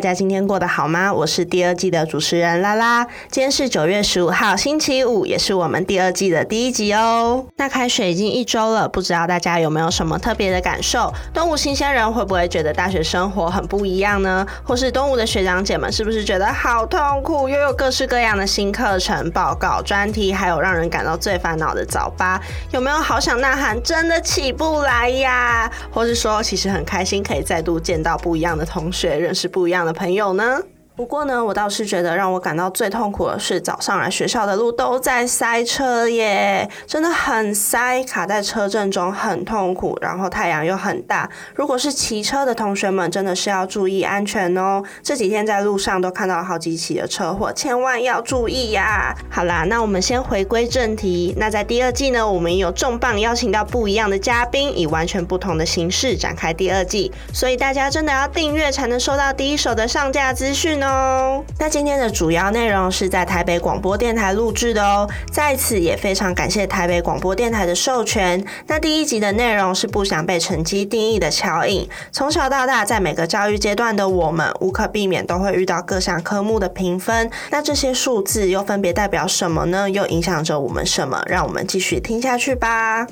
大家今天过得好吗？我是第二季的主持人拉拉。今天是九月十五号，星期五，也是我们第二季的第一集哦。那开学已经一周了，不知道大家有没有什么特别的感受？东吴新鲜人会不会觉得大学生活很不一样呢？或是东吴的学长姐们是不是觉得好痛苦，又有各式各样的新课程、报告、专题，还有让人感到最烦恼的早八？有没有好想呐喊，真的起不来呀？或是说，其实很开心可以再度见到不一。一样的同学，认识不一样的朋友呢。不过呢，我倒是觉得让我感到最痛苦的是早上来学校的路都在塞车耶，真的很塞，卡在车阵中很痛苦。然后太阳又很大，如果是骑车的同学们，真的是要注意安全哦。这几天在路上都看到好几起的车祸，千万要注意呀。好啦，那我们先回归正题。那在第二季呢，我们有重磅邀请到不一样的嘉宾，以完全不同的形式展开第二季，所以大家真的要订阅才能收到第一手的上架资讯哦。哦，那今天的主要内容是在台北广播电台录制的哦，在此也非常感谢台北广播电台的授权。那第一集的内容是不想被成绩定义的乔颖，从小到大，在每个教育阶段的我们，无可避免都会遇到各项科目的评分。那这些数字又分别代表什么呢？又影响着我们什么？让我们继续听下去吧。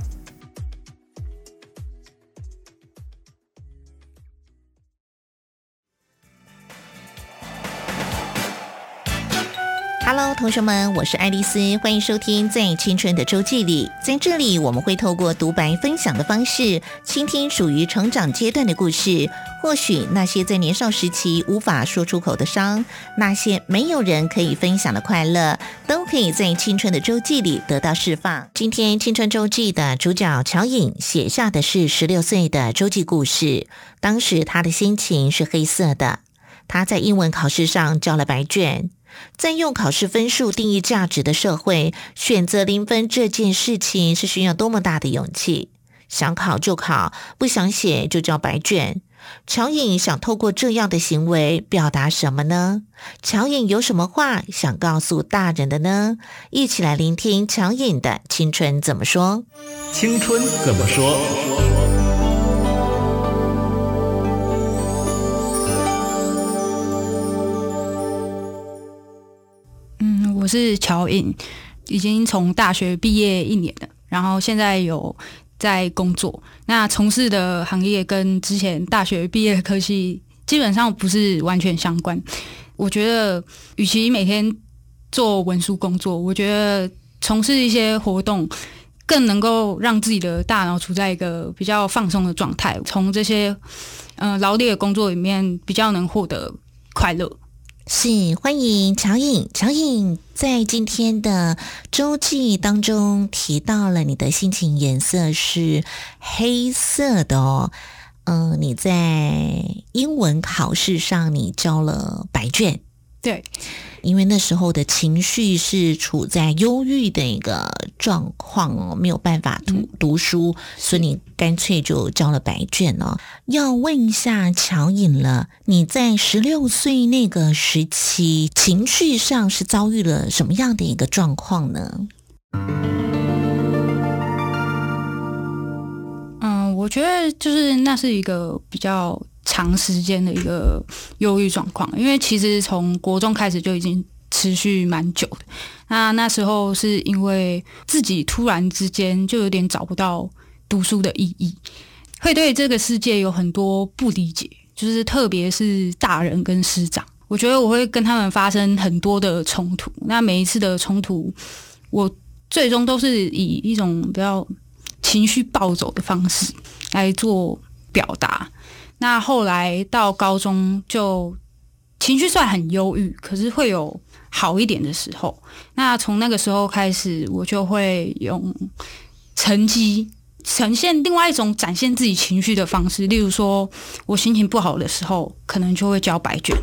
Hello，同学们，我是爱丽丝，欢迎收听在青春的周记里。在这里，我们会透过独白分享的方式，倾听属于成长阶段的故事。或许那些在年少时期无法说出口的伤，那些没有人可以分享的快乐，都可以在青春的周记里得到释放。今天青春周记的主角乔颖写下的是十六岁的周记故事。当时他的心情是黑色的，他在英文考试上交了白卷。在用考试分数定义价值的社会，选择零分这件事情是需要多么大的勇气？想考就考，不想写就交白卷。乔颖想透过这样的行为表达什么呢？乔颖有什么话想告诉大人的呢？一起来聆听乔颖的青春怎么说。青春怎么说？是乔颖，已经从大学毕业一年了，然后现在有在工作。那从事的行业跟之前大学毕业的科系基本上不是完全相关。我觉得，与其每天做文书工作，我觉得从事一些活动，更能够让自己的大脑处在一个比较放松的状态。从这些嗯劳力的工作里面，比较能获得快乐。是欢迎乔颖，乔颖在今天的周记当中提到了你的心情颜色是黑色的哦。嗯，你在英文考试上你交了白卷，对。因为那时候的情绪是处在忧郁的一个状况哦，没有办法读读书，所以你干脆就交了白卷哦。要问一下乔颖了，你在十六岁那个时期，情绪上是遭遇了什么样的一个状况呢？嗯，我觉得就是那是一个比较。长时间的一个忧郁状况，因为其实从国中开始就已经持续蛮久的。那那时候是因为自己突然之间就有点找不到读书的意义，会对这个世界有很多不理解，就是特别是大人跟师长，我觉得我会跟他们发生很多的冲突。那每一次的冲突，我最终都是以一种比较情绪暴走的方式来做表达。那后来到高中就情绪算很忧郁，可是会有好一点的时候。那从那个时候开始，我就会用成绩呈现另外一种展现自己情绪的方式。例如说，我心情不好的时候，可能就会交白卷；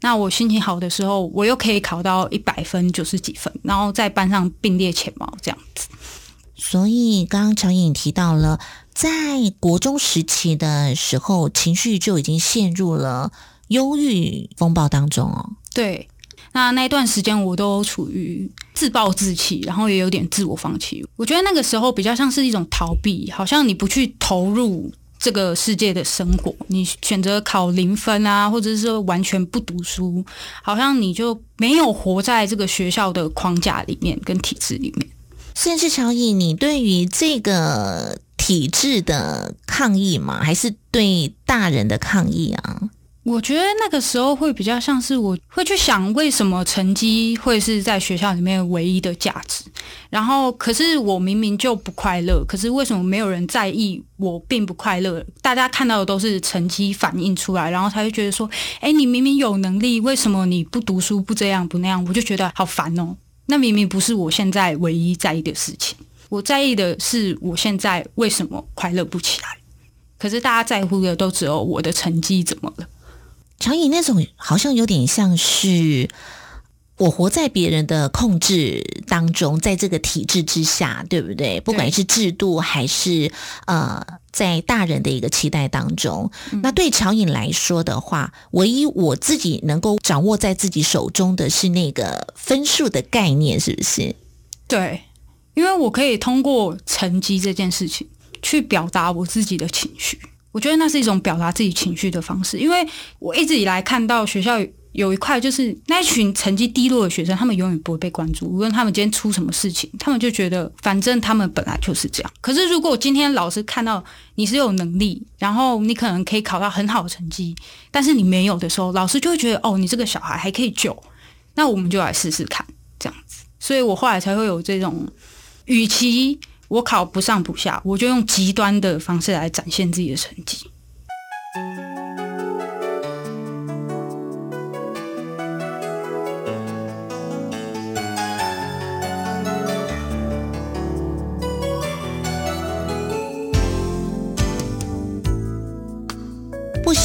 那我心情好的时候，我又可以考到一百分、九十几分，然后在班上并列前茅这样子。所以，刚刚乔颖提到了，在国中时期的时候，情绪就已经陷入了忧郁风暴当中哦。对，那那段时间我都处于自暴自弃，然后也有点自我放弃。我觉得那个时候比较像是一种逃避，好像你不去投入这个世界的生活，你选择考零分啊，或者是说完全不读书，好像你就没有活在这个学校的框架里面跟体制里面。甚至乔颖，你对于这个体制的抗议吗？还是对大人的抗议啊？我觉得那个时候会比较像是我会去想，为什么成绩会是在学校里面唯一的价值？然后，可是我明明就不快乐，可是为什么没有人在意我并不快乐？大家看到的都是成绩反映出来，然后他就觉得说：“哎，你明明有能力，为什么你不读书、不这样、不那样？”我就觉得好烦哦。那明明不是我现在唯一在意的事情，我在意的是我现在为什么快乐不起来？可是大家在乎的都只有我的成绩怎么了？乔颖那种好像有点像是我活在别人的控制当中，在这个体制之下，对不对？不管是制度还是呃，在大人的一个期待当中，那对乔颖来说的话，唯一我自己能够掌握在自己手中的是那个分数的概念，是不是？对，因为我可以通过成绩这件事情去表达我自己的情绪。我觉得那是一种表达自己情绪的方式，因为我一直以来看到学校有一块，就是那一群成绩低落的学生，他们永远不会被关注。无论他们今天出什么事情，他们就觉得反正他们本来就是这样。可是如果今天老师看到你是有能力，然后你可能可以考到很好的成绩，但是你没有的时候，老师就会觉得哦，你这个小孩还可以救，那我们就来试试看这样子。所以我后来才会有这种，与其。我考不上不下，我就用极端的方式来展现自己的成绩。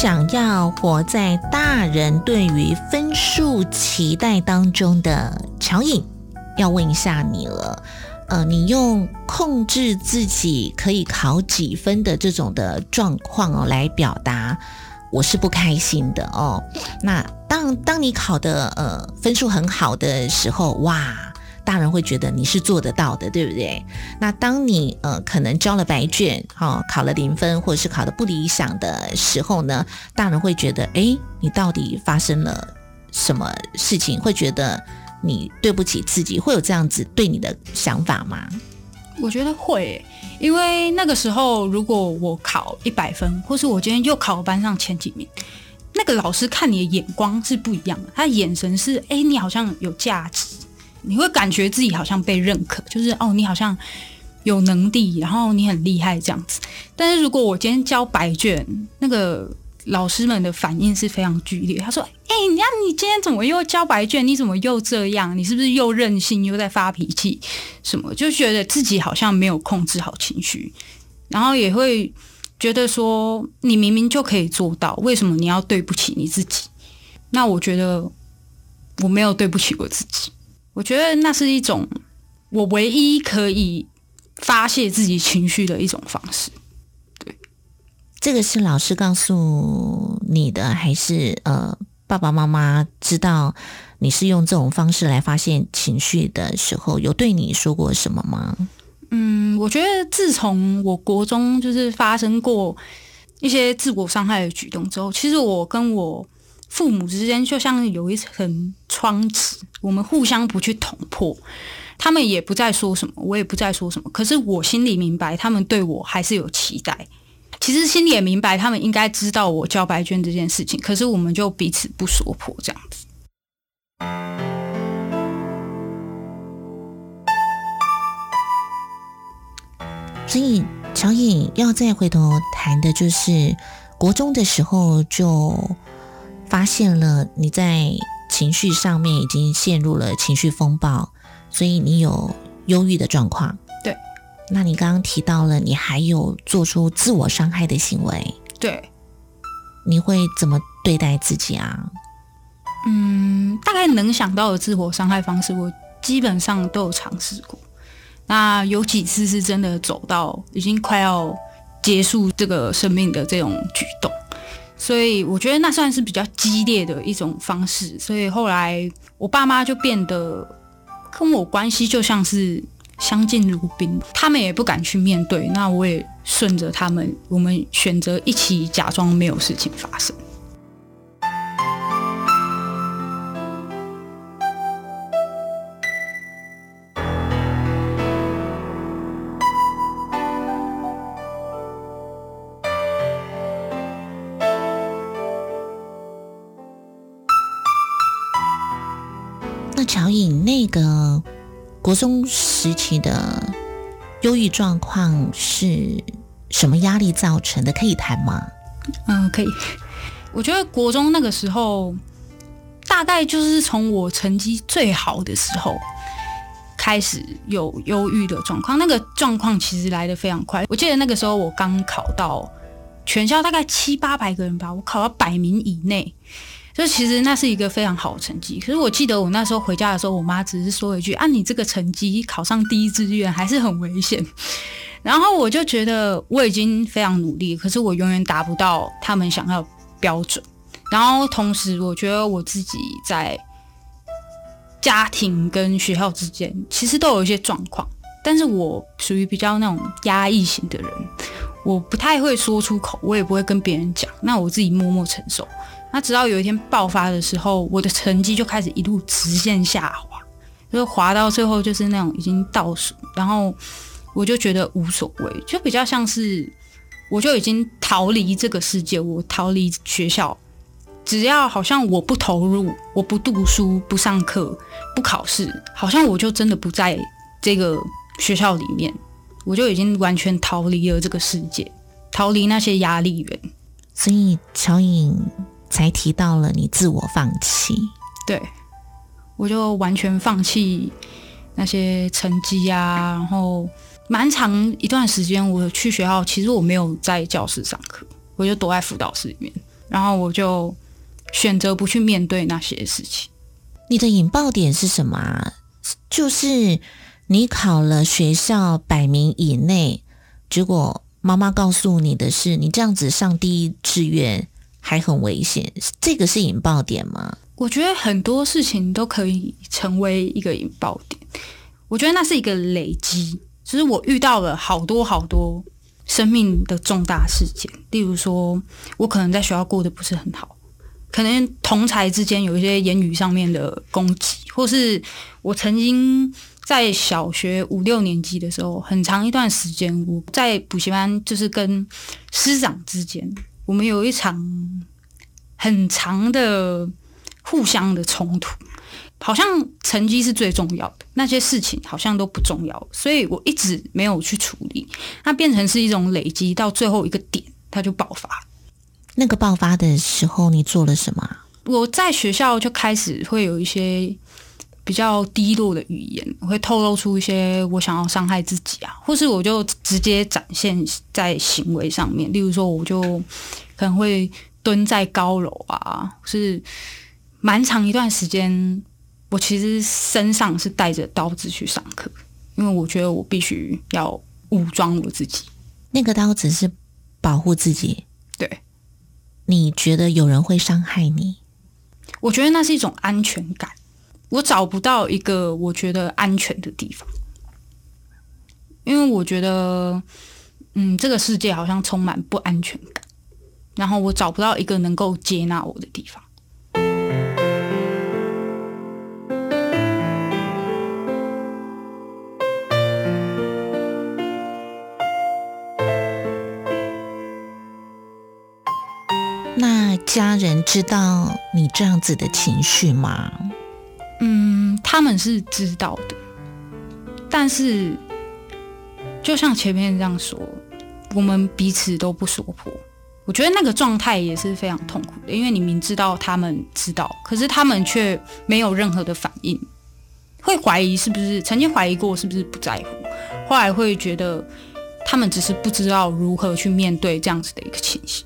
想要活在大人对于分数期待当中的乔颖，要问一下你了。呃，你用控制自己可以考几分的这种的状况哦，来表达我是不开心的哦。那当当你考的呃分数很好的时候，哇，大人会觉得你是做得到的，对不对？那当你呃可能交了白卷，哈，考了零分或者是考的不理想的时候呢，大人会觉得，哎，你到底发生了什么事情？会觉得。你对不起自己，会有这样子对你的想法吗？我觉得会，因为那个时候如果我考一百分，或是我今天又考了班上前几名，那个老师看你的眼光是不一样的，他的眼神是哎，你好像有价值，你会感觉自己好像被认可，就是哦，你好像有能力，然后你很厉害这样子。但是如果我今天交白卷，那个。老师们的反应是非常剧烈。他说：“哎，你看你今天怎么又交白卷？你怎么又这样？你是不是又任性又在发脾气？什么？就觉得自己好像没有控制好情绪，然后也会觉得说，你明明就可以做到，为什么你要对不起你自己？那我觉得我没有对不起我自己。我觉得那是一种我唯一可以发泄自己情绪的一种方式。”对这个是老师告诉你的，还是呃爸爸妈妈知道你是用这种方式来发泄情绪的时候，有对你说过什么吗？嗯，我觉得自从我国中就是发生过一些自我伤害的举动之后，其实我跟我父母之间就像有一层窗纸，我们互相不去捅破，他们也不再说什么，我也不再说什么，可是我心里明白，他们对我还是有期待。其实心里也明白，他们应该知道我交白卷这件事情，可是我们就彼此不说破这样子。所以乔颖要再回头谈的就是国中的时候就发现了你在情绪上面已经陷入了情绪风暴，所以你有忧郁的状况。对那你刚刚提到了，你还有做出自我伤害的行为，对，你会怎么对待自己啊？嗯，大概能想到的自我伤害方式，我基本上都有尝试过。那有几次是真的走到已经快要结束这个生命的这种举动，所以我觉得那算是比较激烈的一种方式。所以后来我爸妈就变得跟我关系就像是。相敬如宾，他们也不敢去面对，那我也顺着他们，我们选择一起假装没有事情发生。乔颖那个国中时期的忧郁状况是什么压力造成的？可以谈吗？嗯，可以。我觉得国中那个时候，大概就是从我成绩最好的时候开始有忧郁的状况。那个状况其实来的非常快。我记得那个时候我刚考到全校大概七八百个人吧，我考到百名以内。就其实那是一个非常好的成绩，可是我记得我那时候回家的时候，我妈只是说了一句：“啊，你这个成绩考上第一志愿还是很危险。”然后我就觉得我已经非常努力，可是我永远达不到他们想要标准。然后同时，我觉得我自己在家庭跟学校之间其实都有一些状况，但是我属于比较那种压抑型的人，我不太会说出口，我也不会跟别人讲，那我自己默默承受。那直到有一天爆发的时候，我的成绩就开始一路直线下滑，就滑到最后就是那种已经倒数，然后我就觉得无所谓，就比较像是我就已经逃离这个世界，我逃离学校，只要好像我不投入，我不读书，不上课，不考试，好像我就真的不在这个学校里面，我就已经完全逃离了这个世界，逃离那些压力源。所以乔颖。才提到了你自我放弃，对，我就完全放弃那些成绩啊，然后蛮长一段时间我去学校，其实我没有在教室上课，我就躲在辅导室里面，然后我就选择不去面对那些事情。你的引爆点是什么？就是你考了学校百名以内，结果妈妈告诉你的是，你这样子上第一志愿。还很危险，这个是引爆点吗？我觉得很多事情都可以成为一个引爆点。我觉得那是一个累积，就是我遇到了好多好多生命的重大事件。例如说，我可能在学校过得不是很好，可能同才之间有一些言语上面的攻击，或是我曾经在小学五六年级的时候，很长一段时间我在补习班，就是跟师长之间。我们有一场很长的互相的冲突，好像成绩是最重要的，那些事情好像都不重要，所以我一直没有去处理，它变成是一种累积，到最后一个点，它就爆发。那个爆发的时候，你做了什么？我在学校就开始会有一些。比较低落的语言，会透露出一些我想要伤害自己啊，或是我就直接展现在行为上面。例如说，我就可能会蹲在高楼啊，是蛮长一段时间，我其实身上是带着刀子去上课，因为我觉得我必须要武装我自己。那个刀子是保护自己。对，你觉得有人会伤害你？我觉得那是一种安全感。我找不到一个我觉得安全的地方，因为我觉得，嗯，这个世界好像充满不安全感，然后我找不到一个能够接纳我的地方。那家人知道你这样子的情绪吗？嗯，他们是知道的，但是就像前面这样说，我们彼此都不说破。我觉得那个状态也是非常痛苦的，因为你明知道他们知道，可是他们却没有任何的反应，会怀疑是不是曾经怀疑过是不是不在乎，后来会觉得他们只是不知道如何去面对这样子的一个情形。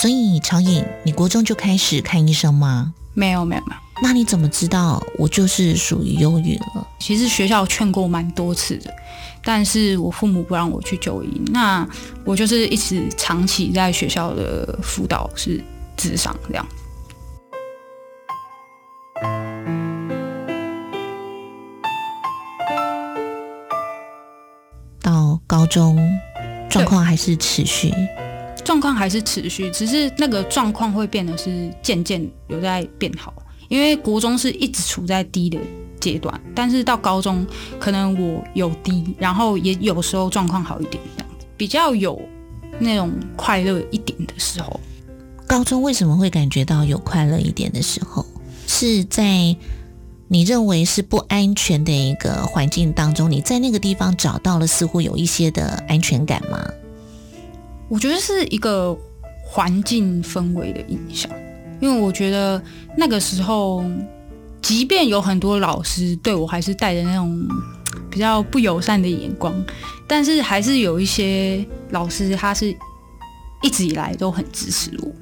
所以，乔颖，你国中就开始看医生吗？没有，没有，没有。那你怎么知道我就是属于忧郁了？其实学校劝过蛮多次的，但是我父母不让我去就医，那我就是一直长期在学校的辅导是智商这样。到高中状况还是持续，状况还是持续，只是那个状况会变得是渐渐有在变好。因为国中是一直处在低的阶段，但是到高中可能我有低，然后也有时候状况好一点，这样子比较有那种快乐一点的时候。高中为什么会感觉到有快乐一点的时候？是在你认为是不安全的一个环境当中，你在那个地方找到了似乎有一些的安全感吗？我觉得是一个环境氛围的影响。因为我觉得那个时候，即便有很多老师对我还是带着那种比较不友善的眼光，但是还是有一些老师他是一直以来都很支持我，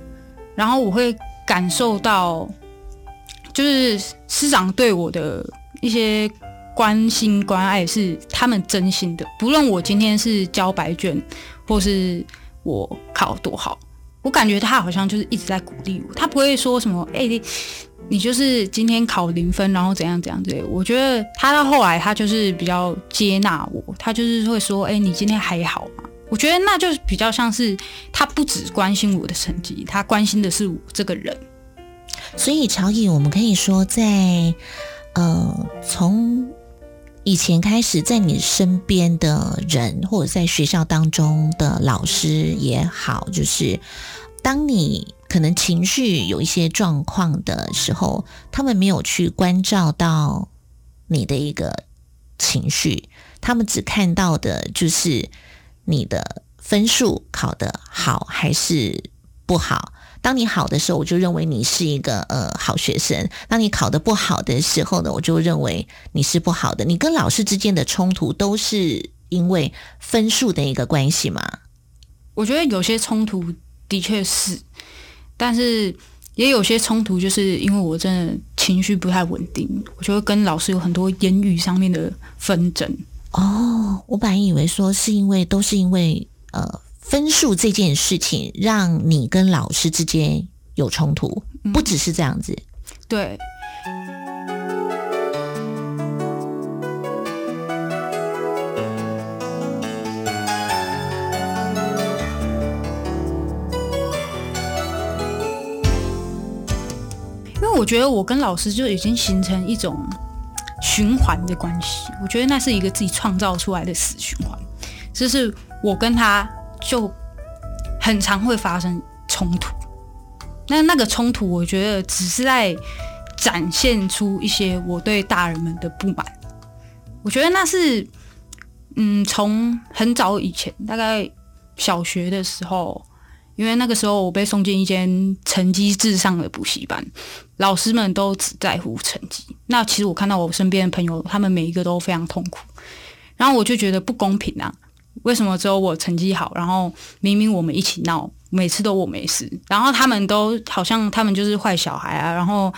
然后我会感受到，就是师长对我的一些关心关爱是他们真心的，不论我今天是交白卷，或是我考多好。我感觉他好像就是一直在鼓励我，他不会说什么“哎，你就是今天考零分，然后怎样怎样”之类。我觉得他到后来，他就是比较接纳我，他就是会说：“哎，你今天还好吗？”我觉得那就是比较像是他不只关心我的成绩，他关心的是我这个人。所以乔颖，我们可以说，在呃从以前开始，在你身边的人，或者在学校当中的老师也好，就是。当你可能情绪有一些状况的时候，他们没有去关照到你的一个情绪，他们只看到的就是你的分数考得好还是不好。当你好的时候，我就认为你是一个呃好学生；当你考得不好的时候呢，我就认为你是不好的。你跟老师之间的冲突都是因为分数的一个关系吗？我觉得有些冲突。的确是，但是也有些冲突，就是因为我真的情绪不太稳定，我就会跟老师有很多言语上面的纷争。哦，我本来以为说是因为都是因为呃分数这件事情让你跟老师之间有冲突，不只是这样子。对。我觉得我跟老师就已经形成一种循环的关系，我觉得那是一个自己创造出来的死循环，就是我跟他就很常会发生冲突。那那个冲突，我觉得只是在展现出一些我对大人们的不满。我觉得那是，嗯，从很早以前，大概小学的时候。因为那个时候我被送进一间成绩至上的补习班，老师们都只在乎成绩。那其实我看到我身边的朋友，他们每一个都非常痛苦，然后我就觉得不公平啊！为什么只有我成绩好？然后明明我们一起闹，每次都我没事，然后他们都好像他们就是坏小孩啊，然后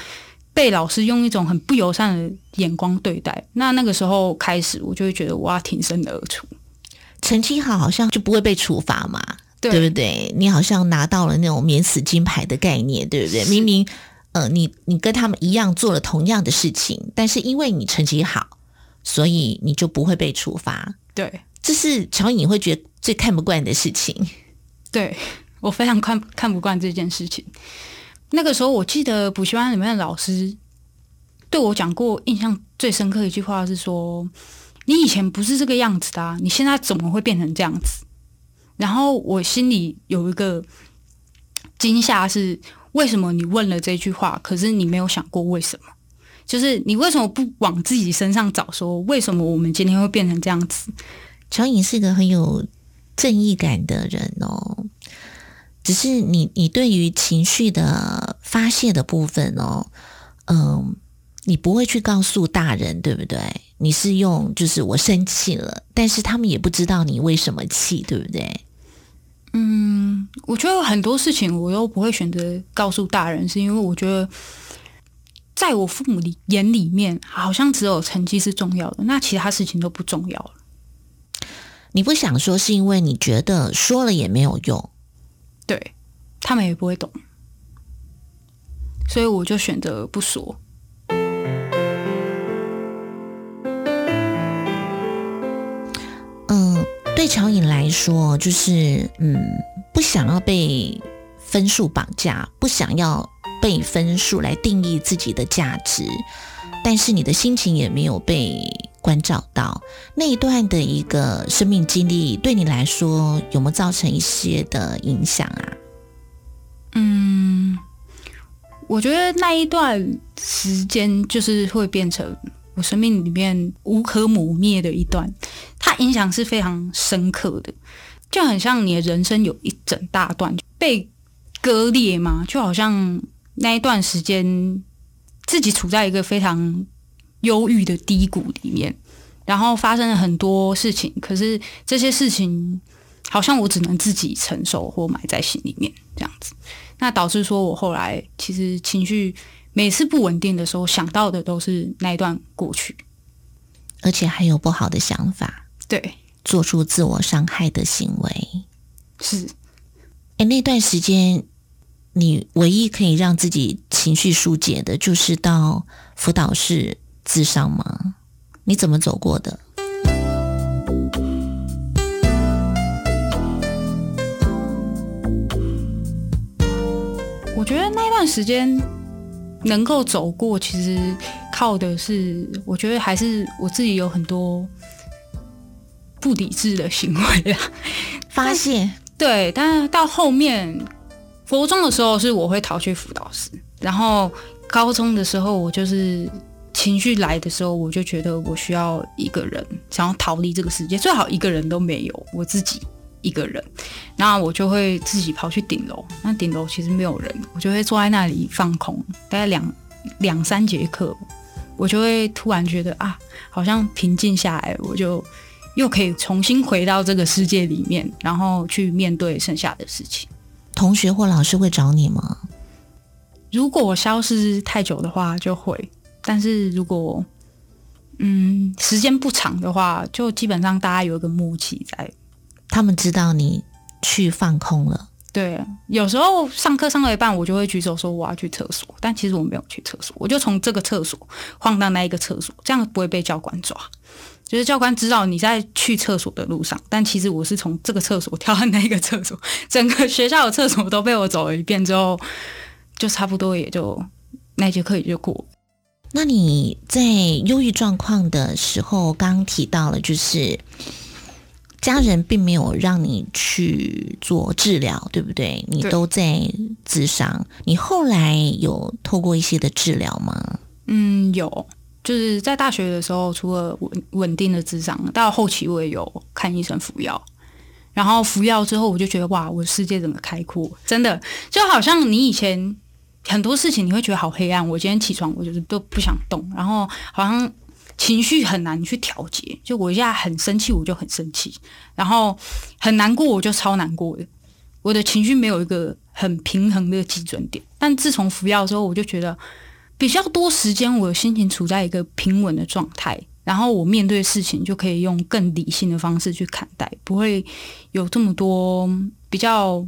被老师用一种很不友善的眼光对待。那那个时候开始，我就会觉得我要挺身而出。成绩好好像就不会被处罚嘛？对不对？你好像拿到了那种免死金牌的概念，对不对？明明，呃，你你跟他们一样做了同样的事情，但是因为你成绩好，所以你就不会被处罚。对，这是乔颖会觉得最看不惯的事情。对我非常看看不惯这件事情。那个时候，我记得补习班里面的老师对我讲过，印象最深刻一句话是说：“你以前不是这个样子的，你现在怎么会变成这样子？”然后我心里有一个惊吓，是为什么你问了这句话，可是你没有想过为什么？就是你为什么不往自己身上找？说为什么我们今天会变成这样子？乔颖是一个很有正义感的人哦，只是你你对于情绪的发泄的部分哦，嗯，你不会去告诉大人，对不对？你是用就是我生气了，但是他们也不知道你为什么气，对不对？嗯，我觉得很多事情我都不会选择告诉大人，是因为我觉得在我父母里眼里面，好像只有成绩是重要的，那其他事情都不重要了。你不想说，是因为你觉得说了也没有用，对他们也不会懂，所以我就选择不说。嗯，对乔颖来说，就是嗯，不想要被分数绑架，不想要被分数来定义自己的价值，但是你的心情也没有被关照到。那一段的一个生命经历，对你来说有没有造成一些的影响啊？嗯，我觉得那一段时间就是会变成我生命里面无可磨灭的一段，它影响是非常深刻的，就很像你的人生有一整大段被割裂嘛，就好像那一段时间自己处在一个非常忧郁的低谷里面，然后发生了很多事情，可是这些事情好像我只能自己承受或埋在心里面这样子，那导致说我后来其实情绪每次不稳定的时候，想到的都是那一段过去，而且还有不好的想法，对，做出自我伤害的行为。是。哎，那段时间，你唯一可以让自己情绪疏解的，就是到辅导室自伤吗？你怎么走过的？我觉得那段时间能够走过，其实靠的是，我觉得还是我自己有很多不理智的行为啊。发泄，对，但是到后面国中的时候，是我会逃去辅导室，然后高中的时候，我就是情绪来的时候，我就觉得我需要一个人，想要逃离这个世界，最好一个人都没有，我自己一个人，那我就会自己跑去顶楼，那顶楼其实没有人，我就会坐在那里放空，大概两两三节课，我就会突然觉得啊，好像平静下来，我就。又可以重新回到这个世界里面，然后去面对剩下的事情。同学或老师会找你吗？如果我消失太久的话，就会；但是如果嗯时间不长的话，就基本上大家有一个默契在。他们知道你去放空了。对，有时候上课上到一半，我就会举手说我要去厕所，但其实我没有去厕所，我就从这个厕所晃到那一个厕所，这样不会被教官抓。就是教官知道你在去厕所的路上，但其实我是从这个厕所跳到那一个厕所，整个学校的厕所都被我走了一遍之后，就差不多也就那节课也就过。那你在忧郁状况的时候，刚刚提到了，就是家人并没有让你去做治疗，对不对？你都在自伤。你后来有透过一些的治疗吗？嗯，有。就是在大学的时候，除了稳稳定的智商，到后期我也有看医生服药，然后服药之后，我就觉得哇，我的世界怎么开阔，真的就好像你以前很多事情你会觉得好黑暗，我今天起床我就是都不想动，然后好像情绪很难去调节，就我现在很生气我就很生气，然后很难过我就超难过的，我的情绪没有一个很平衡的基准点，但自从服药之后，我就觉得。比较多时间，我的心情处在一个平稳的状态，然后我面对事情就可以用更理性的方式去看待，不会有这么多比较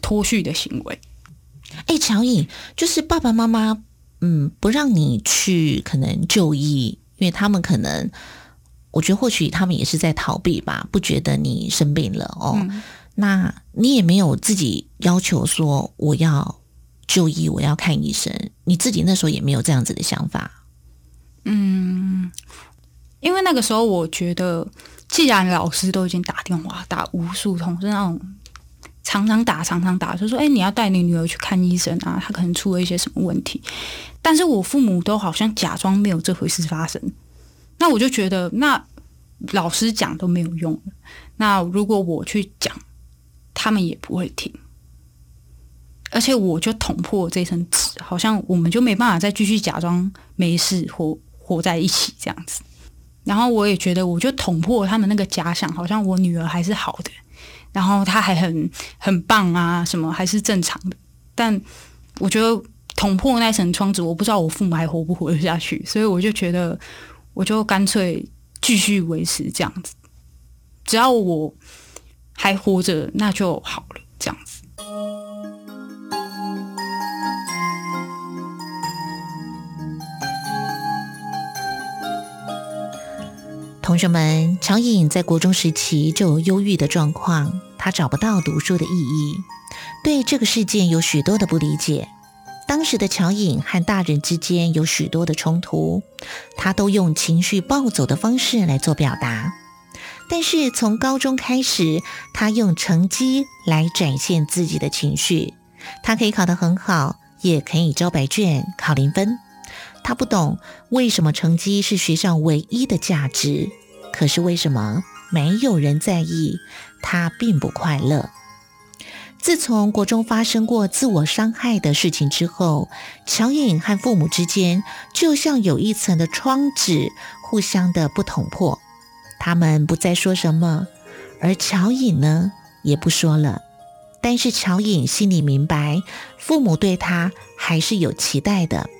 脱序的行为。哎，乔颖，就是爸爸妈妈，嗯，不让你去可能就医，因为他们可能，我觉得或许他们也是在逃避吧，不觉得你生病了哦。那你也没有自己要求说我要。就医，我要看医生。你自己那时候也没有这样子的想法，嗯，因为那个时候我觉得，既然老师都已经打电话打无数通，是那种常常打、常常打，就说：“哎，你要带你女儿去看医生啊，她可能出了一些什么问题。”但是我父母都好像假装没有这回事发生。那我就觉得，那老师讲都没有用。那如果我去讲，他们也不会听。而且我就捅破这层纸，好像我们就没办法再继续假装没事活活在一起这样子。然后我也觉得，我就捅破他们那个假想，好像我女儿还是好的，然后他还很很棒啊，什么还是正常的。但我觉得捅破那层窗子，我不知道我父母还活不活得下去，所以我就觉得，我就干脆继续维持这样子，只要我还活着，那就好了，这样子。同学们，乔颖在国中时期就有忧郁的状况，他找不到读书的意义，对这个世界有许多的不理解。当时的乔颖和大人之间有许多的冲突，他都用情绪暴走的方式来做表达。但是从高中开始，他用成绩来展现自己的情绪。他可以考得很好，也可以交白卷考零分。他不懂为什么成绩是学校唯一的价值，可是为什么没有人在意？他并不快乐。自从国中发生过自我伤害的事情之后，乔颖和父母之间就像有一层的窗纸，互相的不捅破。他们不再说什么，而乔颖呢，也不说了。但是乔颖心里明白，父母对他还是有期待的。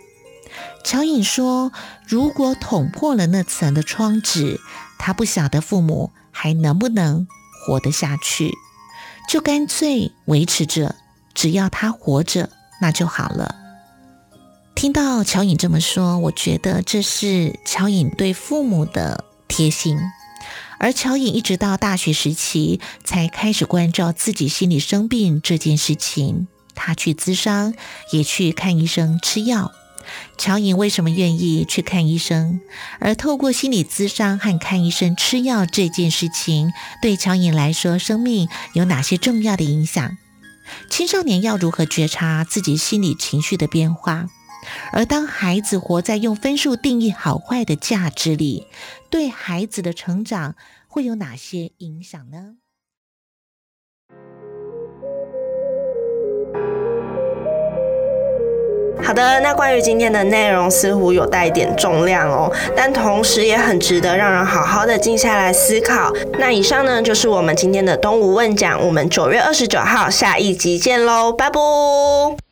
乔颖说：“如果捅破了那层的窗纸，他不晓得父母还能不能活得下去。”就干脆维持着，只要他活着，那就好了。听到乔颖这么说，我觉得这是乔颖对父母的贴心。而乔颖一直到大学时期才开始关照自己心理生病这件事情，他去咨商，也去看医生吃药。乔颖为什么愿意去看医生？而透过心理咨商和看医生、吃药这件事情，对乔颖来说，生命有哪些重要的影响？青少年要如何觉察自己心理情绪的变化？而当孩子活在用分数定义好坏的价值里，对孩子的成长会有哪些影响呢？好的，那关于今天的内容似乎有带一点重量哦，但同时也很值得让人好好的静下来思考。那以上呢就是我们今天的东吴问讲，我们九月二十九号下一集见喽，拜拜。